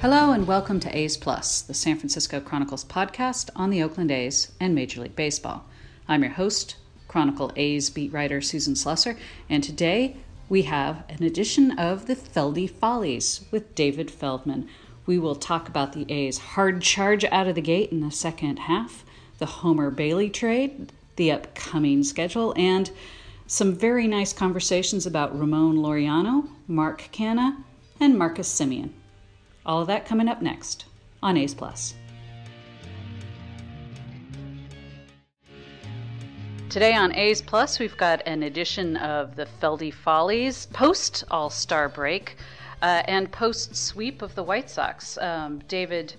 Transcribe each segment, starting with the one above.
Hello and welcome to A's Plus, the San Francisco Chronicles podcast on the Oakland A's and Major League Baseball. I'm your host, Chronicle A's beat writer Susan Slusser, and today we have an edition of the Feldy Follies with David Feldman. We will talk about the A's hard charge out of the gate in the second half, the Homer Bailey trade, the upcoming schedule, and some very nice conversations about Ramon Laureano, Mark Canha, and Marcus Semien. All of that coming up next on A's Plus. Today on A's Plus, we've got an edition of the Feldy Follies post All Star break uh, and post sweep of the White Sox. Um, David,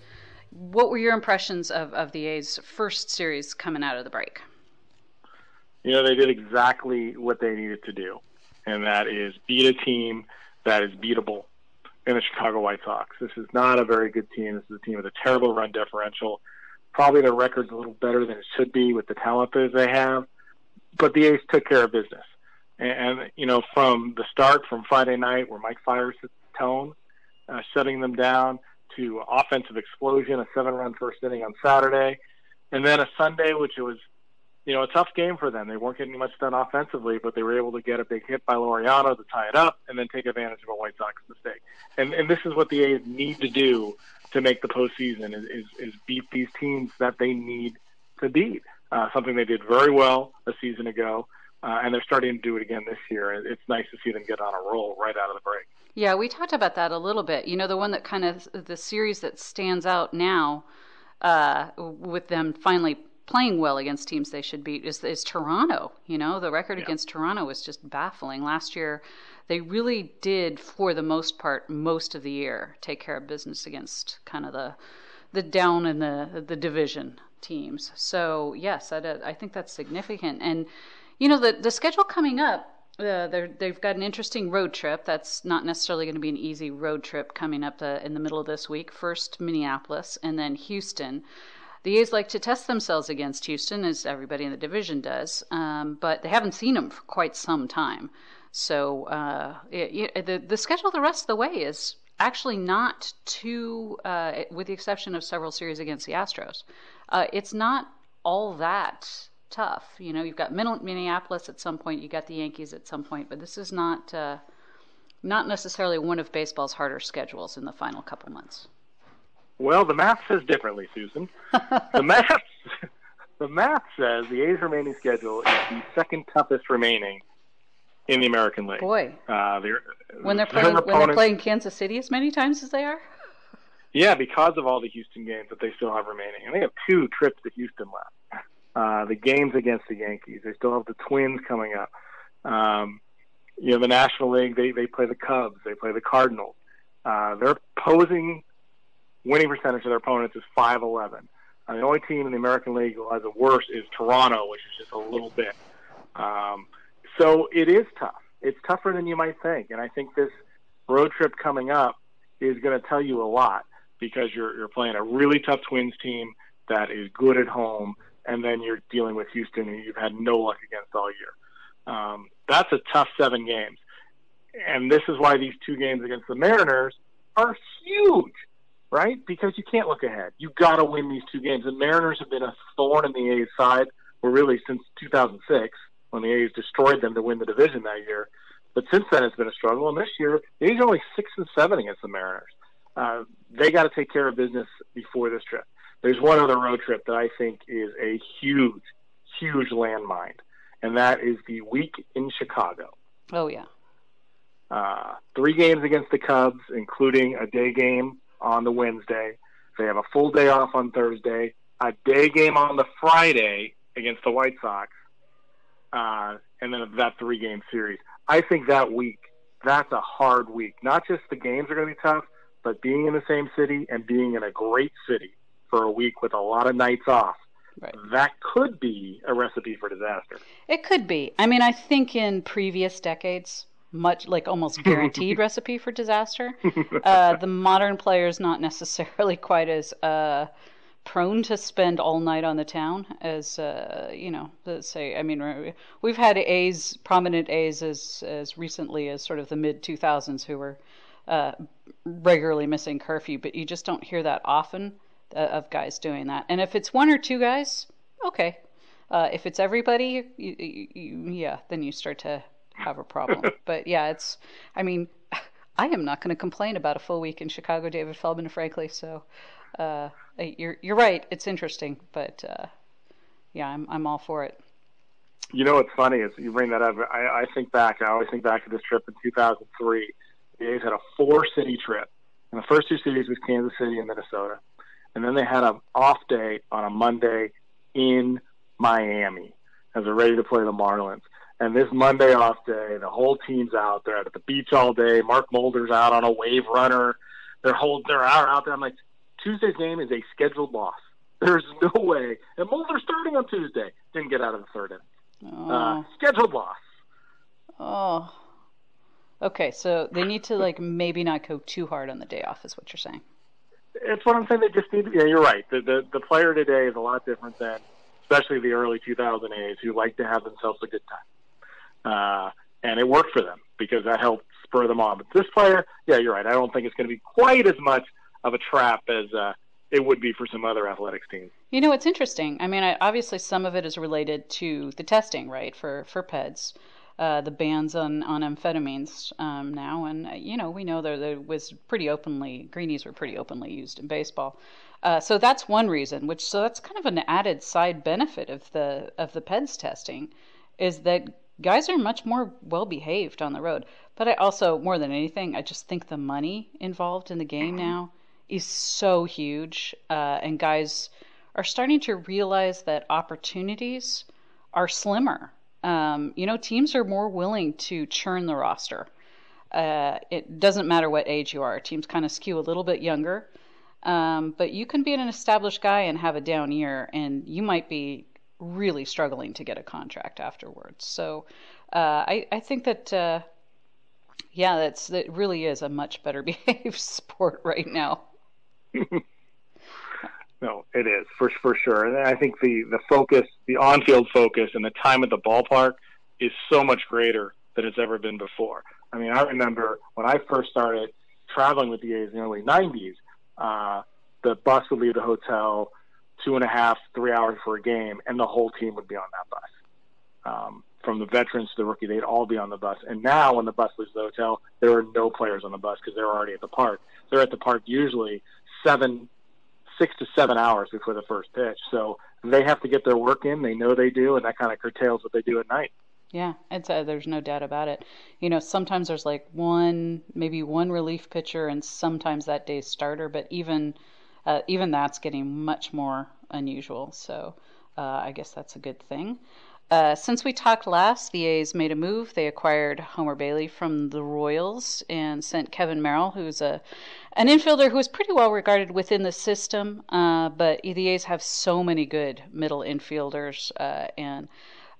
what were your impressions of, of the A's first series coming out of the break? You know, they did exactly what they needed to do, and that is beat a team that is beatable in the Chicago White Sox. This is not a very good team. This is a team with a terrible run differential. Probably their record's a little better than it should be with the talent that they have. But the A's took care of business. And, you know, from the start, from Friday night, where Mike set the tone, uh, shutting them down, to offensive explosion, a seven-run first inning on Saturday, and then a Sunday, which was you know, a tough game for them. They weren't getting much done offensively, but they were able to get a big hit by Laureano to tie it up and then take advantage of a White Sox mistake. And and this is what the A's need to do to make the postseason is is, is beat these teams that they need to beat. Uh, something they did very well a season ago, uh, and they're starting to do it again this year. It's nice to see them get on a roll right out of the break. Yeah, we talked about that a little bit. You know, the one that kind of the series that stands out now uh, with them finally playing well against teams they should beat is, is Toronto. You know, the record yeah. against Toronto was just baffling. Last year, they really did, for the most part, most of the year, take care of business against kind of the the down in the the division teams. So yes, I, I think that's significant. And you know, the the schedule coming up. Uh, they've got an interesting road trip. That's not necessarily going to be an easy road trip coming up the, in the middle of this week. First, Minneapolis, and then Houston. The A's like to test themselves against Houston, as everybody in the division does, um, but they haven't seen them for quite some time. So uh, it, it, the the schedule the rest of the way is actually not too, uh, with the exception of several series against the Astros. Uh, it's not all that tough. You know, you've got Minneapolis at some point, you got the Yankees at some point, but this is not uh, not necessarily one of baseball's harder schedules in the final couple months. Well, the math says differently, Susan. the math, the math says the A's remaining schedule is the second toughest remaining in the American League. Boy, uh, they're, when they're playing when they're playing Kansas City as many times as they are. Yeah, because of all the Houston games that they still have remaining, and they have two trips to Houston left. Uh, the games against the Yankees. They still have the Twins coming up. Um, you know, the National League. They they play the Cubs. They play the Cardinals. Uh, they're posing winning percentage of their opponents is 5'11. Uh, the only team in the American League who has it worse is Toronto, which is just a little bit. Um, so it is tough. It's tougher than you might think, and I think this road trip coming up is going to tell you a lot because you're you're playing a really tough Twins team that is good at home, and then you're dealing with Houston, who you've had no luck against all year. Um, that's a tough seven games, and this is why these two games against the Mariners are huge right? Because you can't look ahead. You've got to win these two games. The Mariners have been a thorn in the A's side, well, really since 2006 when the A's destroyed them to win the division that year. But since then, it's been a struggle. And this year, the A's are only six and seven against the Mariners. Uh, they got to take care of business before this trip. There's one other road trip that I think is a huge, huge landmine, and that is the week in Chicago. Oh yeah. Uh, three games against the Cubs, including a day game on the Wednesday. They have a full day off on Thursday, a day game on the Friday against the White Sox, uh, and then that three game series. I think that week, that's a hard week. Not just the games are going to be tough, but being in the same city and being in a great city for a week with a lot of nights off. Right. That could be a recipe for disaster. It could be. I mean, I think in previous decades, much like almost guaranteed recipe for disaster. Uh, the modern player is not necessarily quite as uh, prone to spend all night on the town as uh, you know. Let's say, I mean, we've had A's, prominent A's, as as recently as sort of the mid two thousands who were. uh, regularly missing curfew, but you just don't hear that often uh, of guys doing that. And if it's one or two guys, okay. Uh, if it's everybody, you, you, you, yeah, then you start to have a problem. but yeah, it's. I mean, I am not going to complain about a full week in Chicago, David Feldman, frankly. So, uh, you're you're right. It's interesting, but uh, yeah, I'm I'm all for it. You know what's funny is you bring that up. I, I think back. I always think back to this trip in 2003. The A's had a four-city trip, and the first two cities was Kansas City and Minnesota, and then they had an off day on a Monday in Miami as they're ready to play the Marlins. And this Monday off day, the whole team's out. They're out at the beach all day. Mark Mulder's out on a wave runner. They're whole they're out out there. I'm like, Tuesday's game is a scheduled loss. There's no way. And Mulder's starting on Tuesday. Didn't get out of the third inning. Oh. Uh, scheduled loss. Oh. Okay, so they need to like maybe not go too hard on the day off, is what you're saying. It's what I'm saying. They just need. To, yeah, you're right. The, the the player today is a lot different than, especially the early 2000s, who like to have themselves a good time uh, and it worked for them because that helped spur them on. But this player, yeah, you're right. I don't think it's going to be quite as much of a trap as uh, it would be for some other athletics teams. You know, it's interesting. I mean, I, obviously, some of it is related to the testing, right, for for PEDs. Uh, the bans on, on amphetamines um, now, and uh, you know we know there, there was pretty openly greenies were pretty openly used in baseball, uh, so that's one reason. Which so that's kind of an added side benefit of the of the PEDS testing, is that guys are much more well behaved on the road. But I also, more than anything, I just think the money involved in the game mm-hmm. now is so huge, uh, and guys are starting to realize that opportunities are slimmer. Um, you know, teams are more willing to churn the roster. Uh, it doesn't matter what age you are. Teams kind of skew a little bit younger. Um, but you can be an established guy and have a down year, and you might be really struggling to get a contract afterwards. So uh, I, I think that, uh, yeah, that's that really is a much better behaved sport right now. no, it is for for sure, and I think the the focus, the on field focus, and the time at the ballpark is so much greater than it's ever been before. I mean, I remember when I first started traveling with the A's in the early '90s. Uh, the bus would leave the hotel two and a half, three hours for a game, and the whole team would be on that bus. Um, from the veterans to the rookie, they'd all be on the bus. And now, when the bus leaves the hotel, there are no players on the bus because they're already at the park. They're at the park usually seven, six to seven hours before the first pitch. So they have to get their work in. They know they do, and that kind of curtails what they do at night. Yeah, it's uh, there's no doubt about it. You know, sometimes there's like one, maybe one relief pitcher, and sometimes that day's starter. But even uh, even that's getting much more unusual. So uh, I guess that's a good thing. Uh, since we talked last, the A's made a move. They acquired Homer Bailey from the Royals and sent Kevin Merrell, who's a an infielder who is pretty well regarded within the system. Uh, but the A's have so many good middle infielders, uh, and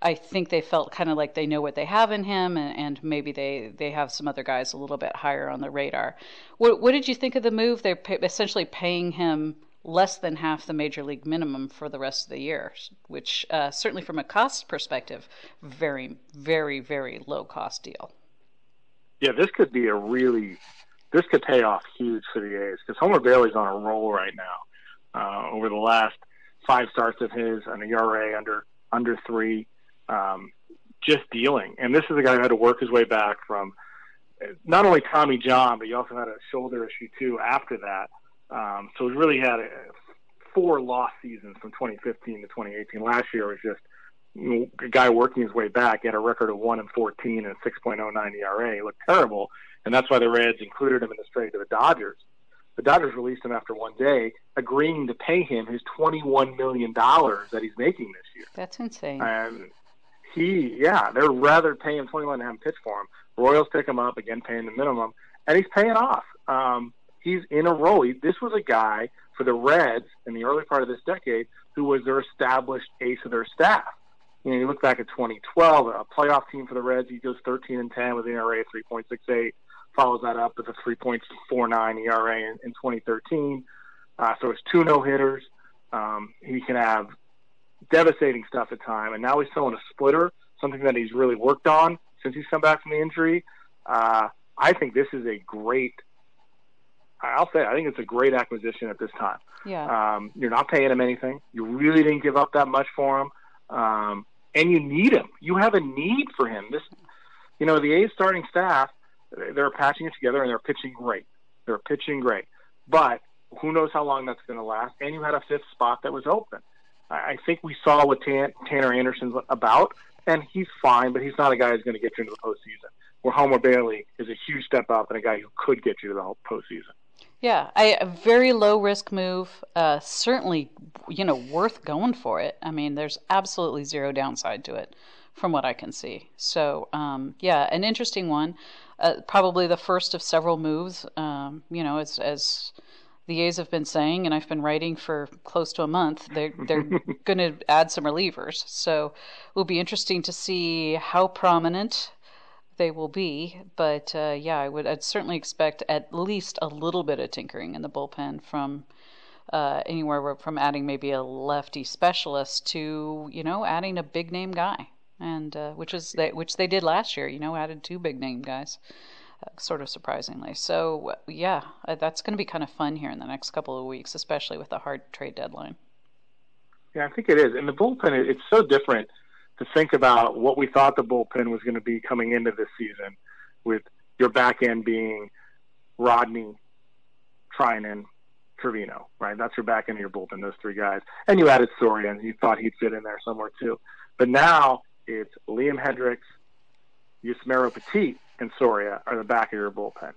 I think they felt kind of like they know what they have in him, and, and, maybe they, they have some other guys a little bit higher on the radar. What, what did you think of the move? They're pay, essentially paying him less than half the major league minimum for the rest of the year, which uh, certainly from a cost perspective, very, very, very low cost deal. Yeah, this could be a really, this could pay off huge for the A's because Homer Bailey's on a roll right now. Uh, over the last five starts of his, an ERA under under three um, just dealing. And this is a guy who had to work his way back from not only Tommy John, but he also had a shoulder issue too after that. Um, so he really had a, four lost seasons from 2015 to 2018. Last year was just you know, a guy working his way back. He had a record of one and 14 and 6.09 ERA. He looked terrible, and that's why the Reds included him in the trade to the Dodgers. The Dodgers released him after one day, agreeing to pay him his 21 million dollars that he's making this year. That's insane. And he, yeah, they're rather paying 21 to have him pitch for him. Royals pick him up again, paying the minimum, and he's paying off. Um, he's in a role. He, this was a guy for the Reds in the early part of this decade who was their established ace of their staff. You know, you look back at 2012, a playoff team for the Reds. He goes 13 and 10 with an ERA of 3.68. Follows that up with a 3.49 ERA in, in 2013. Uh, so it's two no hitters. Um, he can have devastating stuff at time, and now he's throwing a splitter, something that he's really worked on since he's come back from the injury. Uh, I think this is a great I'll say I think it's a great acquisition at this time. Yeah. Um, you're not paying him anything. You really didn't give up that much for him, um, and you need him. You have a need for him. This, you know, the A's starting staff, they're patching it together and they're pitching great. They're pitching great, but who knows how long that's going to last? And you had a fifth spot that was open. I think we saw what Tanner Anderson's about, and he's fine, but he's not a guy who's going to get you into the postseason. Where Homer Bailey is a huge step up and a guy who could get you to the postseason. Yeah, I, a very low risk move. Uh, certainly, you know, worth going for it. I mean, there's absolutely zero downside to it, from what I can see. So, um, yeah, an interesting one. Uh, probably the first of several moves. Um, you know, as as the A's have been saying, and I've been writing for close to a month, they're they're going to add some relievers. So, it will be interesting to see how prominent they will be. But uh, yeah, I would I'd certainly expect at least a little bit of tinkering in the bullpen from uh, anywhere from adding maybe a lefty specialist to you know adding a big name guy, and uh, which is they, which they did last year. You know, added two big name guys. Sort of surprisingly. So, yeah, uh, that's going to be kind of fun here in the next couple of weeks, especially with the hard trade deadline. Yeah, I think it is. And the bullpen, it's so different to think about what we thought the bullpen was going to be coming into this season, with your back end being Rodney, Treinen, Trivino, right? That's your back end of your bullpen, those three guys. And you added Soria, and you thought he'd fit in there somewhere too. But now it's Liam Hendriks, Yusmeiro Petit, and Soria are the back of your bullpen.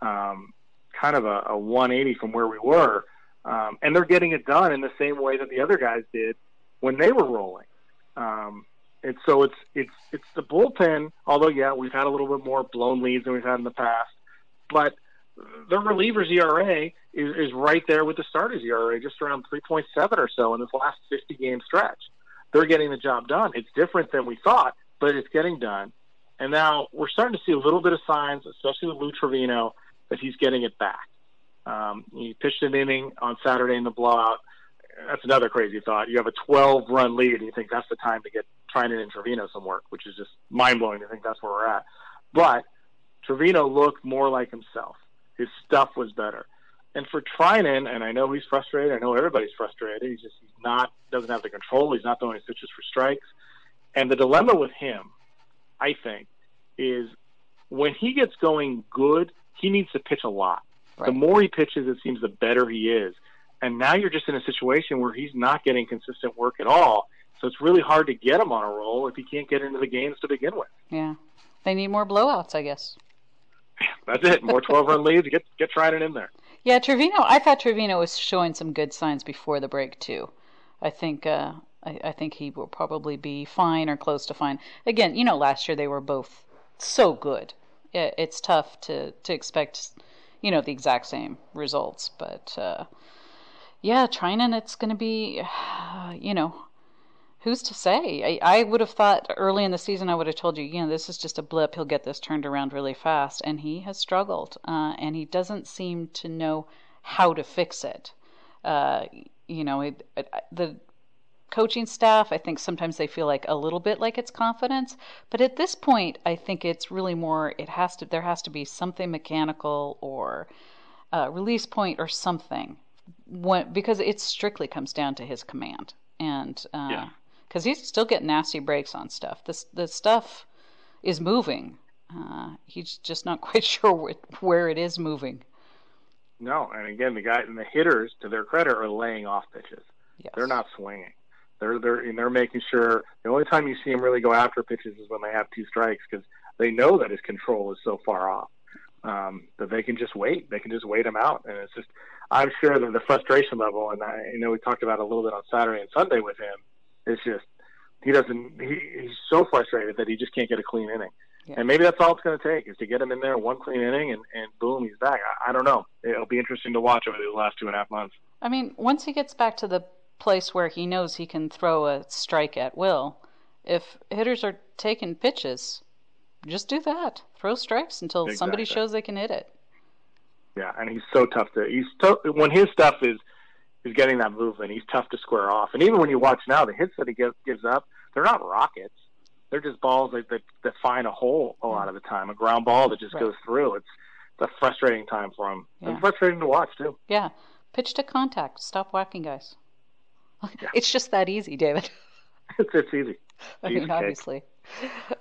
Um, kind of a, a 180 from where we were. Um, and they're getting it done in the same way that the other guys did when they were rolling. Um, and so it's it's it's the bullpen. Although yeah, we've had a little bit more blown leads than we've had in the past, but the relievers ERA is, is right there with the starters ERA, just around 3.7 or so in this last 50 game stretch. They're getting the job done. It's different than we thought, but it's getting done. And now we're starting to see a little bit of signs, especially with Lou Trivino, that he's getting it back. Um, he pitched an inning on Saturday in the blowout. That's another crazy thought. You have a 12 run lead, and you think that's the time to get Treinen and Trivino some work, which is just mind blowing to think that's where we're at. But Trivino looked more like himself. His stuff was better. And for Treinen, and I know he's frustrated. I know everybody's frustrated. He's just he's not doesn't have the control. He's not throwing pitches for strikes. And the dilemma with him, I think, is when he gets going good, he needs to pitch a lot. Right. The more he pitches, it seems the better he is. And now you're just in a situation where he's not getting consistent work at all. So it's really hard to get him on a roll if he can't get into the games to begin with. Yeah, they need more blowouts, I guess. That's it. More 12 run leads. Get get Treinen in there. Yeah, Trivino. I thought Trivino was showing some good signs before the break too. I think uh, I, I think he will probably be fine or close to fine. Again, you know, last year they were both so good. It, it's tough to to expect, you know, the exact same results. But uh, yeah, Treinen, it's going to be, you know, who's to say? I, I would have thought early in the season, I would have told you, you know, this is just a blip. He'll get this turned around really fast. And he has struggled, uh, and he doesn't seem to know how to fix it. Uh, you know, it, it, the coaching staff, I think sometimes they feel like a little bit like it's confidence, but at this point, I think it's really more. It has to. There has to be something mechanical or a release point or something, when, because it strictly comes down to his command and. Uh, yeah because he's still getting nasty breaks on stuff. This the stuff is moving. Uh, he's just not quite sure where, where it is moving. No, and again, the guy and the hitters, to their credit, are laying off pitches. Yes. They're not swinging. They're they're and they're making sure the only time you see him really go after pitches is when they have two strikes because they know that his control is so far off um, that they can just wait. They can just wait him out, and it's just I'm sure that the frustration level, and I you know we talked about a little bit on Saturday and Sunday with him it's just he doesn't. He, he's so frustrated that he just can't get a clean inning. Yeah. And maybe that's all it's going to take is to get him in there one clean inning and, and boom, he's back. I, I don't know. It'll be interesting to watch over the last two and a half months. I mean, once he gets back to the place where he knows he can throw a strike at will, if hitters are taking pitches, just do that. Throw strikes until exactly. somebody shows they can hit it. Yeah, and he's so tough to. He's so when his stuff is is getting that movement. He's tough to square off. And even when you watch now, the hits that he gives, gives up, they're not rockets. They're just balls that, that, that find a hole a lot of the time, a ground ball that just right. goes through. It's it's a frustrating time for him. Yeah. And frustrating to watch too. Yeah. Pitch to contact. Stop whacking guys. Yeah. It's just that easy, David. it's it's easy. I mean, obviously.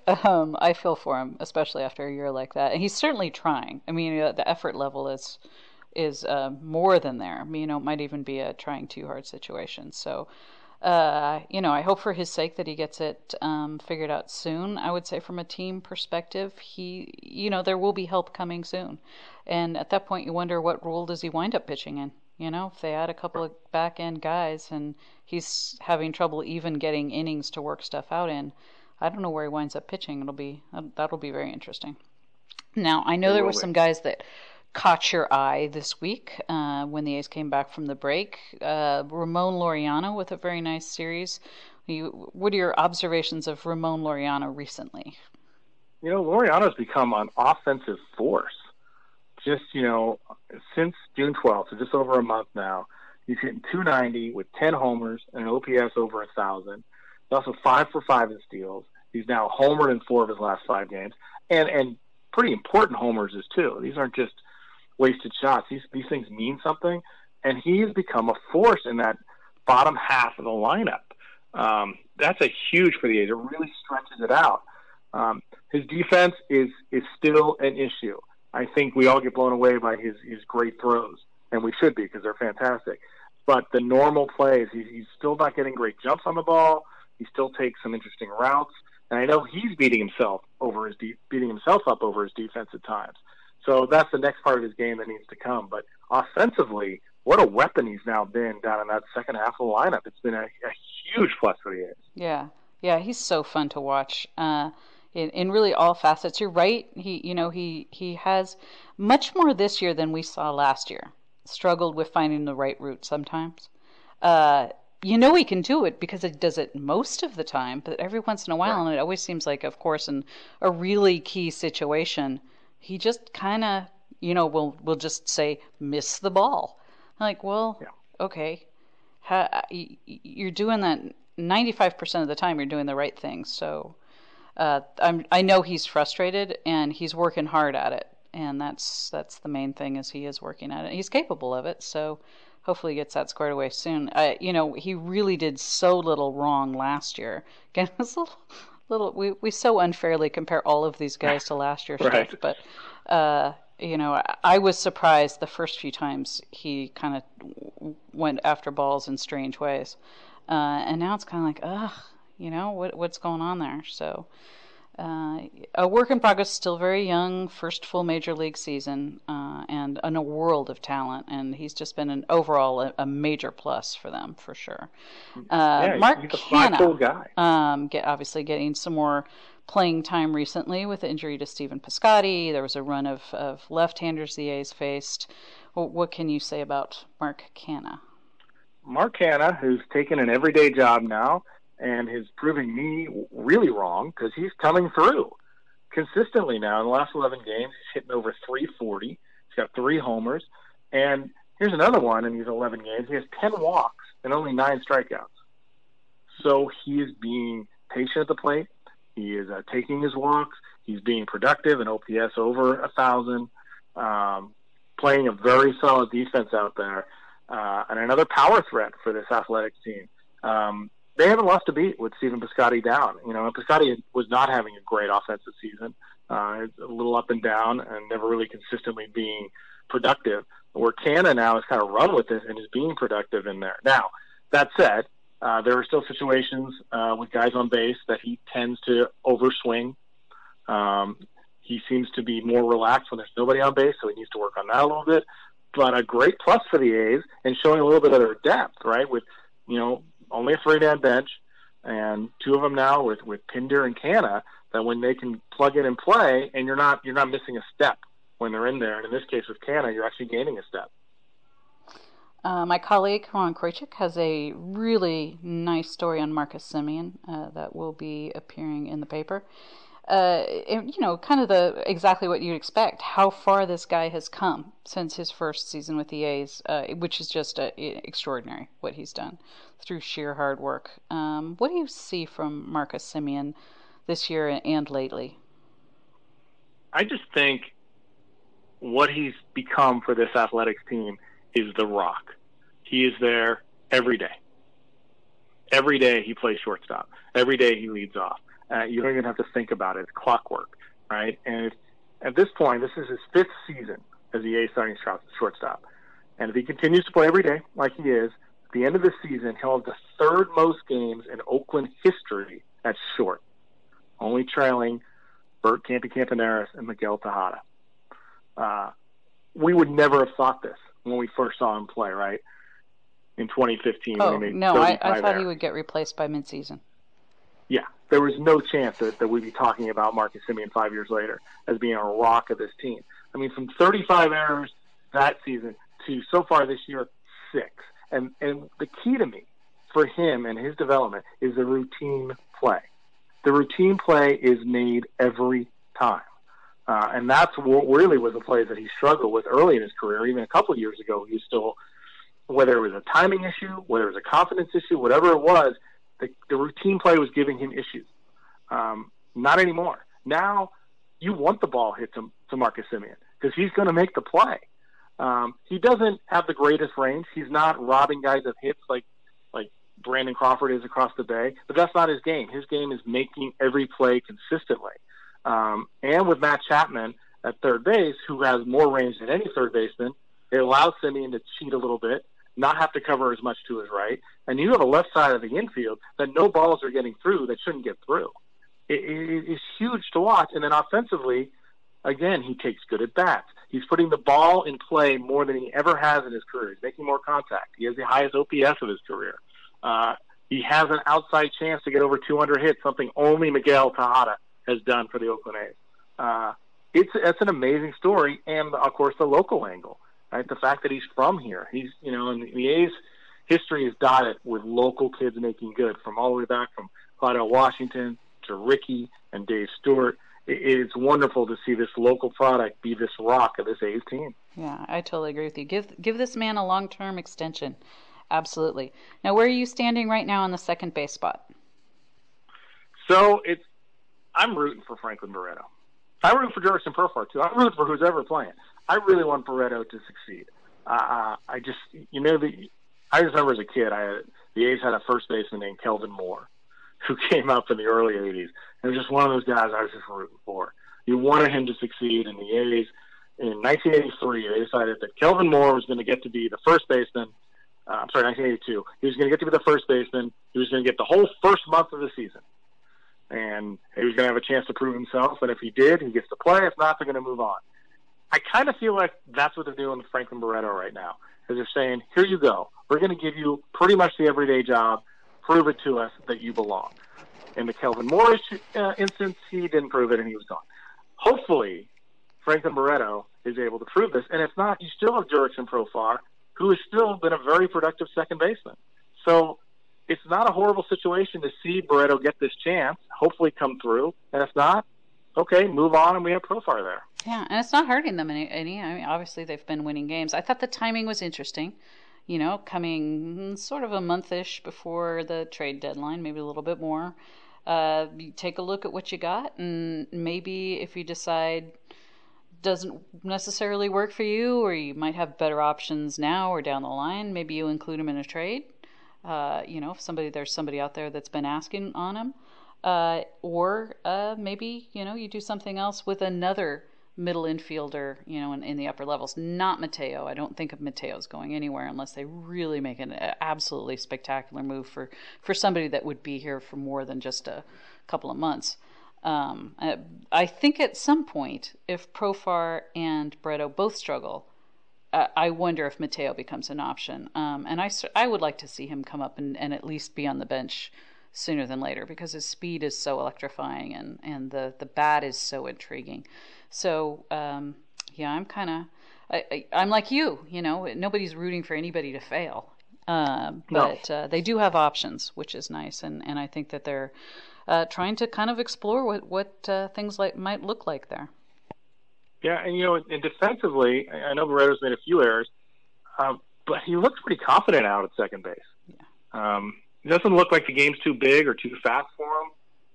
Um, I feel for him, especially after a year like that. And he's certainly trying. I mean, uh, the effort level is is uh, more than there. I mean, you know, it might even be a trying too hard situation. So, uh, you know, I hope for his sake that he gets it um, figured out soon. I would say, from a team perspective, he, you know, there will be help coming soon. And at that point, you wonder what role does he wind up pitching in? You know, if they add a couple of back end guys and he's having trouble even getting innings to work stuff out in, I don't know where he winds up pitching. It'll be that'll be very interesting. Now, I know there will were some guys that caught your eye this week uh, when the A's came back from the break. Uh, Ramon Laureano with a very nice series. You, what are your observations of Ramon Laureano recently? You know, Laureano's become an offensive force. Just you know, since June 12th, so just over a month now, he's hitting 290 with 10 homers and an OPS over a thousand. He's also five for five in steals. He's now homered in four of his last five games, and and pretty important homers is too. These aren't just wasted shots. These these things mean something, and he's become a force in that bottom half of the lineup. Um, that's a huge for the A's. It really stretches it out. Um, his defense is is still an issue. I think we all get blown away by his his great throws, and we should be because they're fantastic. But the normal plays, he's, he's still not getting great jumps on the ball. He still takes some interesting routes, and I know he's beating himself over his de- beating himself up over his defense at times. So that's the next part of his game that needs to come. But offensively, what a weapon he's now been down in that second half of the lineup. It's been a, a huge plus for the A's. Yeah, yeah, he's so fun to watch. Uh, in, in really all facets. You're right. He, you know, he he has much more this year than we saw last year. Struggled with finding the right route sometimes. Uh, you know he can do it because he does it most of the time, but every once in a while, Right. and it always seems like, of course, in a really key situation, he just kind of, you know, will will just say miss the ball. Like, well, Yeah. okay, ha, y- y- you're doing that 95% of the time. You're doing the right things, so uh, I'm, I know he's frustrated and he's working hard at it, and that's that's the main thing is he is working at it. He's capable of it, so hopefully he gets that squared away soon. Uh, you know, he really did so little wrong last year. Again, it was a little, little we we so unfairly compare all of these guys to last year's Right. stuff, but uh, you know, I, I was surprised the first few times he kind of went after balls in strange ways, uh, and now it's kind of like, ugh, you know, what what's going on there? So. Uh, a work in progress, still very young, first full major league season, uh, and in a world of talent. And he's just been an overall a, a major plus for them for sure. Uh, yeah, Mark he's a Canha, guy. um, get obviously getting some more playing time recently with the injury to Stephen Piscotty. There was a run of, of left-handers the A's faced. What, what can you say about Mark Canha? Mark Canha, who's taken an everyday job now and is proving me really wrong because he's coming through consistently now. In the last 11 games, he's hitting over 340. He's got three homers. And here's another one in these 11 games. He has 10 walks and only nine strikeouts. So he is being patient at the plate. He is uh, taking his walks. He's being productive, and OPS over a thousand, um, playing a very solid defense out there, uh, and another power threat for this athletics team. Um, they haven't lost a beat with Stephen Piscotty down. You know, Piscotty was not having a great offensive season. Uh, it's a little up and down, and never really consistently being productive. Where Canha now has kind of run with it and is being productive in there. Now, that said, uh, there are still situations uh, with guys on base that he tends to overswing. Um, he seems to be more relaxed when there's nobody on base, so he needs to work on that a little bit. But a great plus for the A's and showing a little bit of their depth, right? With you know only a three-man bench and two of them now with with Pinder and Canha. That when they can plug in and play, and you're not you're not missing a step when they're in there. And in this case with Canha, you're actually gaining a step. Uh, my colleague Ron Kroichick has a really nice story on Marcus Semien uh, that will be appearing in the paper. Uh, you know, kind of the exactly what you'd expect. How far this guy has come since his first season with the A's, uh, which is just uh, extraordinary what he's done through sheer hard work. Um, what do you see from Marcus Semien this year and lately? I just think what he's become for this athletics team is the rock. He is there every day. Every day he plays shortstop. Every day he leads off. Uh, you don't even have to think about it. It's clockwork, right? And at this point, this is his fifth season as the A starting shortstop. And if he continues to play every day like he is, at the end of the season, he'll have the third most games in Oakland history at short, only trailing Bert Campy Campaneris and Miguel Tejada. Uh, we would never have thought this when we first saw him play, right? In 2015. Oh, no, I, I thought he would get replaced by midseason. Yeah, there was no chance that, that we'd be talking about Marcus Semien five years later as being a rock of this team. I mean, from 35 errors that season to so far this year, six. And, and the key to me for him and his development is the routine play. The routine play is made every time. Uh, and that's what really was the plays that he struggled with early in his career. Even a couple of years ago, he was still, whether it was a timing issue, whether it was a confidence issue, whatever it was, the, the routine play was giving him issues. Um, not anymore. Now you want the ball hit to, to Marcus Semien because he's going to make the play. Um, he doesn't have the greatest range. He's not robbing guys of hits like like Brandon Crawford is across the bay, but that's not his game. His game is making every play consistently. Um, and with Matt Chapman at third base, who has more range than any third baseman, it allows Semien to cheat a little bit, not have to cover as much to his right, and you have a left side of the infield that no balls are getting through that shouldn't get through. It, it, it's huge to watch. And then offensively, again, he takes good at bats. He's putting the ball in play more than he ever has in his career. He's making more contact. He has the highest OPS of his career. Uh, he has an outside chance to get over 200 hits, something only Miguel Tejada has done for the Oakland A's. Uh, it's it's an amazing story, and of course the local angle, right? The fact that he's from here, he's you know, and the A's history is dotted with local kids making good, from all the way back from Claudell Washington to Ricky and Dave Stewart. It's wonderful to see this local product be this rock of this A's team. Yeah, I totally agree with you. Give give this man a long term extension. Absolutely. Now, where are you standing right now on the second base spot? So it's I'm rooting for Franklin Barreto. I'm rooting for Jurickson Profar too. I'm rooting for who's ever playing. I really want Barreto to succeed. Uh, I just, you know, the I remember as a kid, I the A's had a first baseman named Kelvin Moore, who came up in the early '80s. It was just one of those guys I was just rooting for. You wanted him to succeed, and the A's in 1983 they decided that Kelvin Moore was going to get to be the first baseman. Uh, I'm sorry, 1982. He was going to get to be the first baseman. He was going to get the whole first month of the season and he was going to have a chance to prove himself. And if he did, he gets to play. If not, they're going to move on. I kind of feel like that's what they're doing with Franklin Barreto right now. Is they're saying, "Here you go. We're going to give you pretty much the everyday job. Prove it to us that you belong." In the Kelvin Morris uh, instance, he didn't prove it, and he was gone. Hopefully, Franklin Barreto is able to prove this. And if not, you still have Jurickson Profar, who has still been a very productive second baseman. So it's not a horrible situation to see Barreto get this chance, hopefully come through, and if not, okay, move on, and we have Profar there. Yeah, and it's not hurting them any. any I mean, obviously they've been winning games. I thought the timing was interesting. You know, coming sort of a monthish before the trade deadline, maybe a little bit more. Uh, you take a look at what you got, and maybe if you decide doesn't necessarily work for you, or you might have better options now or down the line, maybe you include them in a trade. Uh, you know, if somebody there's somebody out there that's been asking on them, uh, or uh, maybe you know you do something else with another middle infielder, you know, in, in the upper levels. Not Mateo. I don't think of Mateo's going anywhere unless they really make an absolutely spectacular move for for somebody that would be here for more than just a couple of months. Um, I think at some point, if Profar and Barreto both struggle, I wonder if Mateo becomes an option. Um, and I, I would like to see him come up and, and at least be on the bench sooner than later because his speed is so electrifying and, and the, the bat is so intriguing. So, um, yeah, I'm kind of, I, am like you, you know, nobody's rooting for anybody to fail. Uh, but no. uh, they do have options, which is nice. And, and I think that they're uh, trying to kind of explore what, what uh, things like might look like there. Yeah, and you know, and defensively, I know Barreto's made a few errors, um, but he looks pretty confident out at second base. Yeah. Um, it doesn't look like the game's too big or too fast for him.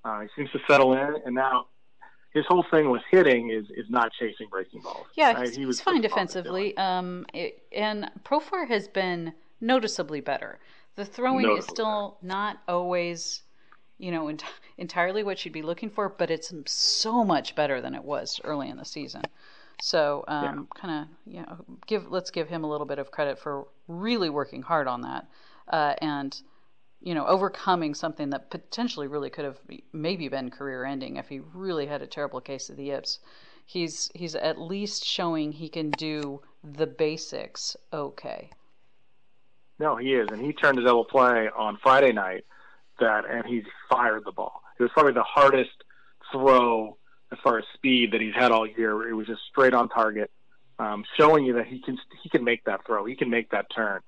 Uh, he seems to settle in, and now his whole thing with hitting is is not chasing breaking balls. Yeah, right? he was fine defensively. Um, it, and Profar has been noticeably better. The throwing noticeably is still better. not always, you know, ent- entirely what you'd be looking for, but it's so much better than it was early in the season. So, um, yeah. kind of, you know, give let's give him a little bit of credit for really working hard on that, uh, and you know, overcoming something that potentially really could have maybe been career ending if he really had a terrible case of the yips. He's he's at least showing he can do the basics okay. No, he is, and he turned a double play on Friday night that, and he fired the ball. It was probably the hardest throw as far as speed that he's had all year. It was just straight on target, um, showing you that he can he can make that throw. He can make that turn.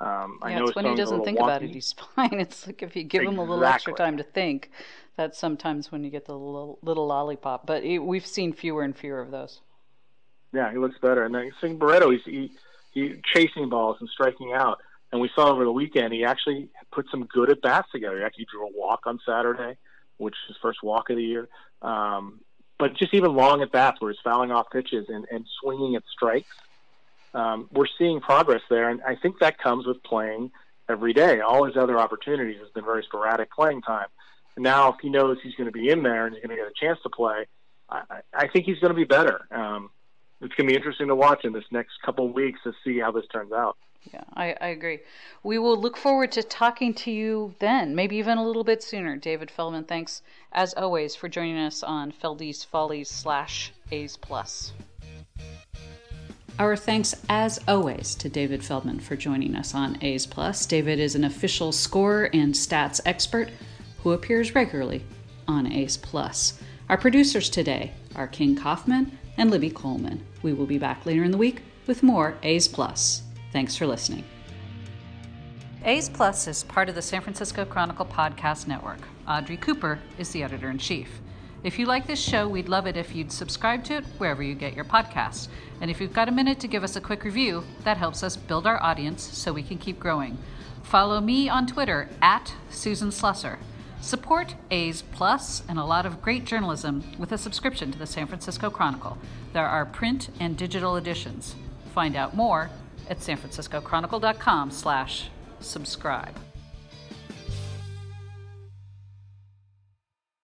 Um, I yeah, know it's when he doesn't think wonky. about it, he's fine. It's like if you give exactly. him a little extra time to think, that's sometimes when you get the little, little lollipop. But it, we've seen fewer and fewer of those. Yeah, he looks better. And then seeing Barreto, he's he, he chasing balls and striking out. And we saw over the weekend he actually put some good at bats together. He actually drew a walk on Saturday, which is his first walk of the year. Um, but just even long at bats where he's fouling off pitches and, and swinging at strikes um, we're seeing progress there, and I think that comes with playing every day. All his other opportunities has been very sporadic playing time. And now, if he knows he's going to be in there and he's going to get a chance to play, I, I think he's going to be better. Um, it's going to be interesting to watch in this next couple of weeks to see how this turns out. Yeah, I, I agree. We will look forward to talking to you then, maybe even a little bit sooner. David Feldman, thanks as always for joining us on Feldy's Follies slash A's Plus. Our thanks, as always, to David Feldman for joining us on A's Plus. David is an official scorer and stats expert who appears regularly on A's Plus. Our producers today are King Kaufman and Libby Coleman. We will be back later in the week with more A's Plus. Thanks for listening. A's Plus is part of the San Francisco Chronicle Podcast Network. Audrey Cooper is the editor in chief. If you like this show, we'd love it if you'd subscribe to it wherever you get your podcasts. And if you've got a minute to give us a quick review, that helps us build our audience so we can keep growing. Follow me on Twitter at Susan Slusser. Support A's Plus and a lot of great journalism with a subscription to the San Francisco Chronicle. There are print and digital editions. Find out more at sanfranciscochronicle.com slash subscribe.